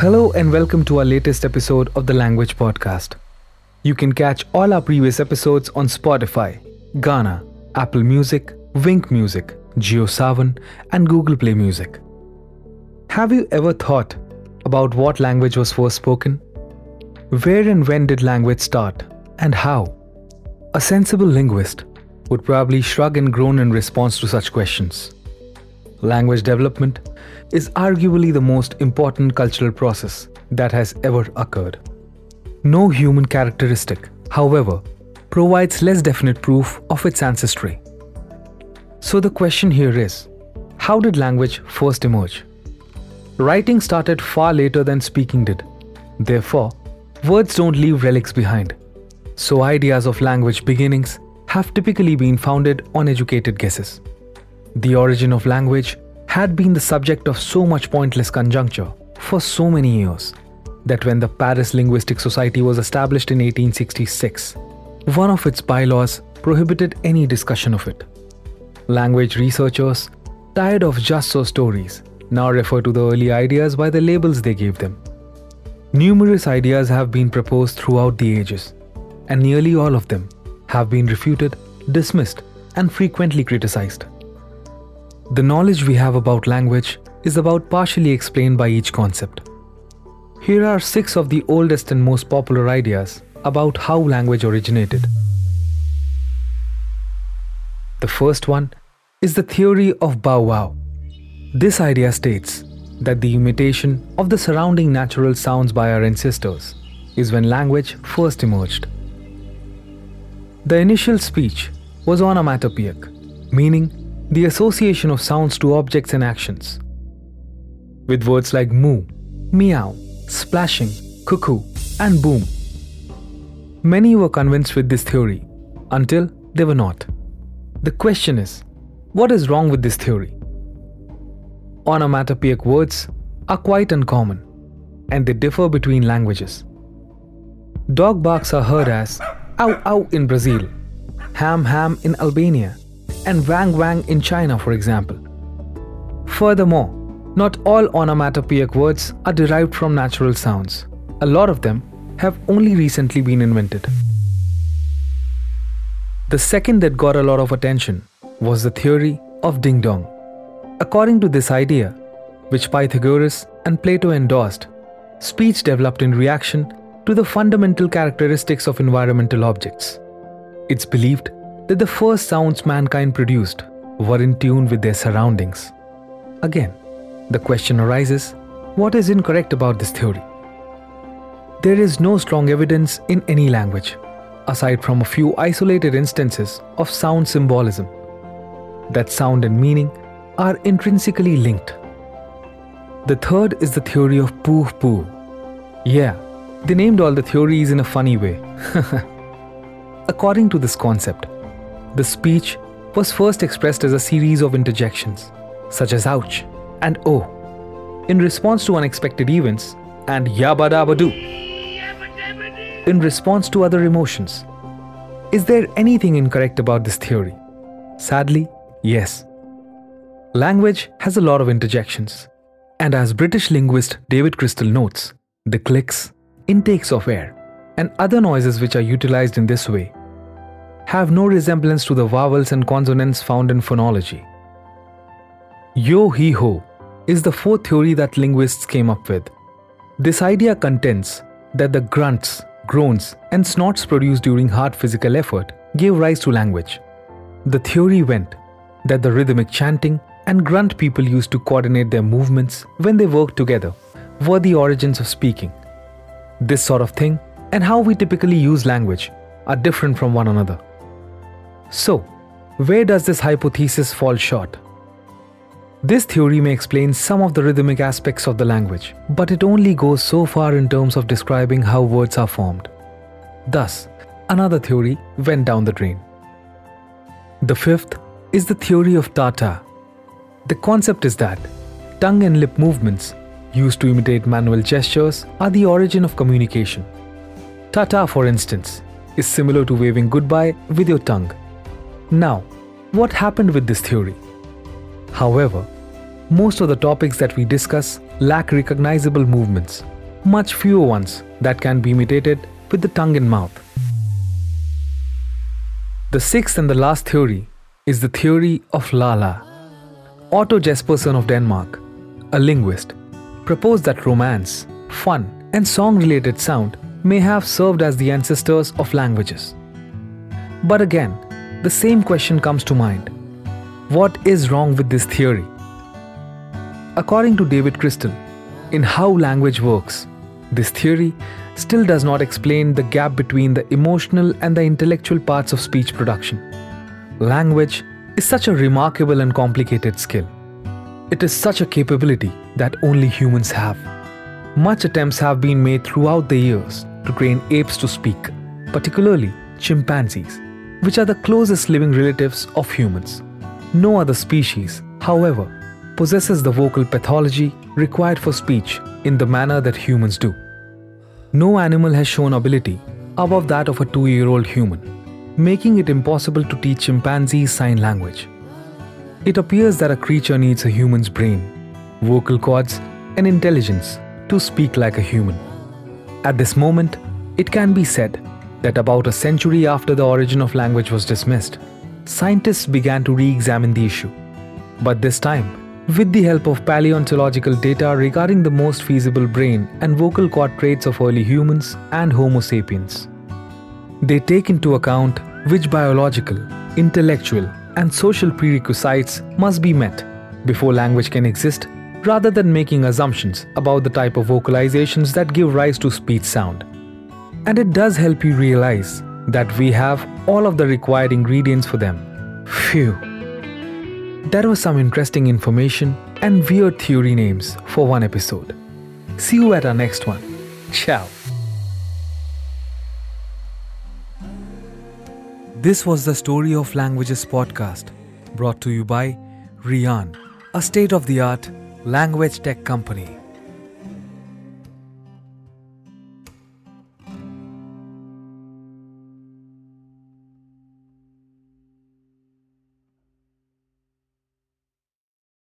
Hello and welcome to our latest episode of the Language Podcast. You can catch all our previous episodes on Spotify, Gaana, Apple Music, Wynk Music, JioSaavn, and Google Play Music. Have you ever thought about what language was first spoken? Where and when did language start, and how? A sensible linguist would probably shrug and groan in response to such questions. Language development is arguably the most important cultural process that has ever occurred. No human characteristic, however, provides less definite proof of its ancestry. So the question here is how did language first emerge? Writing started far later than speaking did. Therefore, words don't leave relics behind. So ideas of language beginnings have typically been founded on educated guesses. The origin of language had been the subject of so much pointless conjuncture for so many years that when the Paris Linguistic Society was established in 1866, one of its bylaws prohibited any discussion of it. Language researchers, tired of just so stories, now refer to the early ideas by the labels they gave them. Numerous ideas have been proposed throughout the ages, and nearly all of them have been refuted, dismissed, and frequently criticized. The knowledge we have about language is about partially explained by each concept. Here are six of the oldest and most popular ideas about how language originated. The first one is the theory of bow wow. This idea states that the imitation of the surrounding natural sounds by our ancestors is when language first emerged. The initial speech was onomatopoeic, meaning the association of sounds to objects and actions. With words like moo, meow, splashing, cuckoo, and boom. Many were convinced with this theory until they were not. The question is what is wrong with this theory? Onomatopoeic words are quite uncommon and they differ between languages. Dog barks are heard as ow ow in Brazil, ham ham in Albania, and wang wang in China, for example. Furthermore, not all onomatopoeic words are derived from natural sounds. A lot of them have only recently been invented. The second that got a lot of attention was the theory of ding dong. According to this idea, which Pythagoras and Plato endorsed, speech developed in reaction to the fundamental characteristics of environmental objects. It's believed that the first sounds mankind produced were in tune with their surroundings. Again, the question arises what is incorrect about this theory? There is no strong evidence in any language, aside from a few isolated instances of sound symbolism, that sound and meaning are intrinsically linked. The third is the theory of poo poo. Yeah, they named all the theories in a funny way. According to this concept, the speech was first expressed as a series of interjections, such as ouch and oh, in response to unexpected events, and yabba dabba doo, in response to other emotions. Is there anything incorrect about this theory? Sadly, yes. Language has a lot of interjections, and as British linguist David Crystal notes, the clicks, intakes of air, and other noises which are utilized in this way have no resemblance to the vowels and consonants found in phonology. Yo he ho is the fourth theory that linguists came up with. This idea contends that the grunts, groans, and snorts produced during hard physical effort gave rise to language. The theory went that the rhythmic chanting and grunt people used to coordinate their movements when they worked together were the origins of speaking. This sort of thing and how we typically use language are different from one another. So, where does this hypothesis fall short? This theory may explain some of the rhythmic aspects of the language, but it only goes so far in terms of describing how words are formed. Thus, another theory went down the drain. The fifth is the theory of Tata. The concept is that tongue and lip movements used to imitate manual gestures are the origin of communication. Tata, for instance, is similar to waving goodbye with your tongue. Now, what happened with this theory? However, most of the topics that we discuss lack recognizable movements, much fewer ones that can be imitated with the tongue and mouth. The sixth and the last theory is the theory of Lala. Otto Jespersen of Denmark, a linguist, proposed that romance, fun, and song related sound may have served as the ancestors of languages. But again, the same question comes to mind what is wrong with this theory? According to David Crystal, in How Language Works, this theory still does not explain the gap between the emotional and the intellectual parts of speech production. Language is such a remarkable and complicated skill. It is such a capability that only humans have. Much attempts have been made throughout the years to train apes to speak, particularly chimpanzees, which are the closest living relatives of humans. No other species, however, possesses the vocal pathology required for speech in the manner that humans do. No animal has shown ability above that of a two year old human, making it impossible to teach chimpanzees sign language. It appears that a creature needs a human's brain, vocal cords, and intelligence to speak like a human. At this moment, it can be said that about a century after the origin of language was dismissed, scientists began to re examine the issue. But this time, with the help of paleontological data regarding the most feasible brain and vocal cord traits of early humans and Homo sapiens. They take into account which biological, intellectual, and social prerequisites must be met before language can exist rather than making assumptions about the type of vocalizations that give rise to speech sound. And it does help you realize that we have all of the required ingredients for them. Phew. That was some interesting information and weird theory names for one episode. See you at our next one. Ciao. This was the Story of Languages podcast, brought to you by Rian, a state of the art language tech company.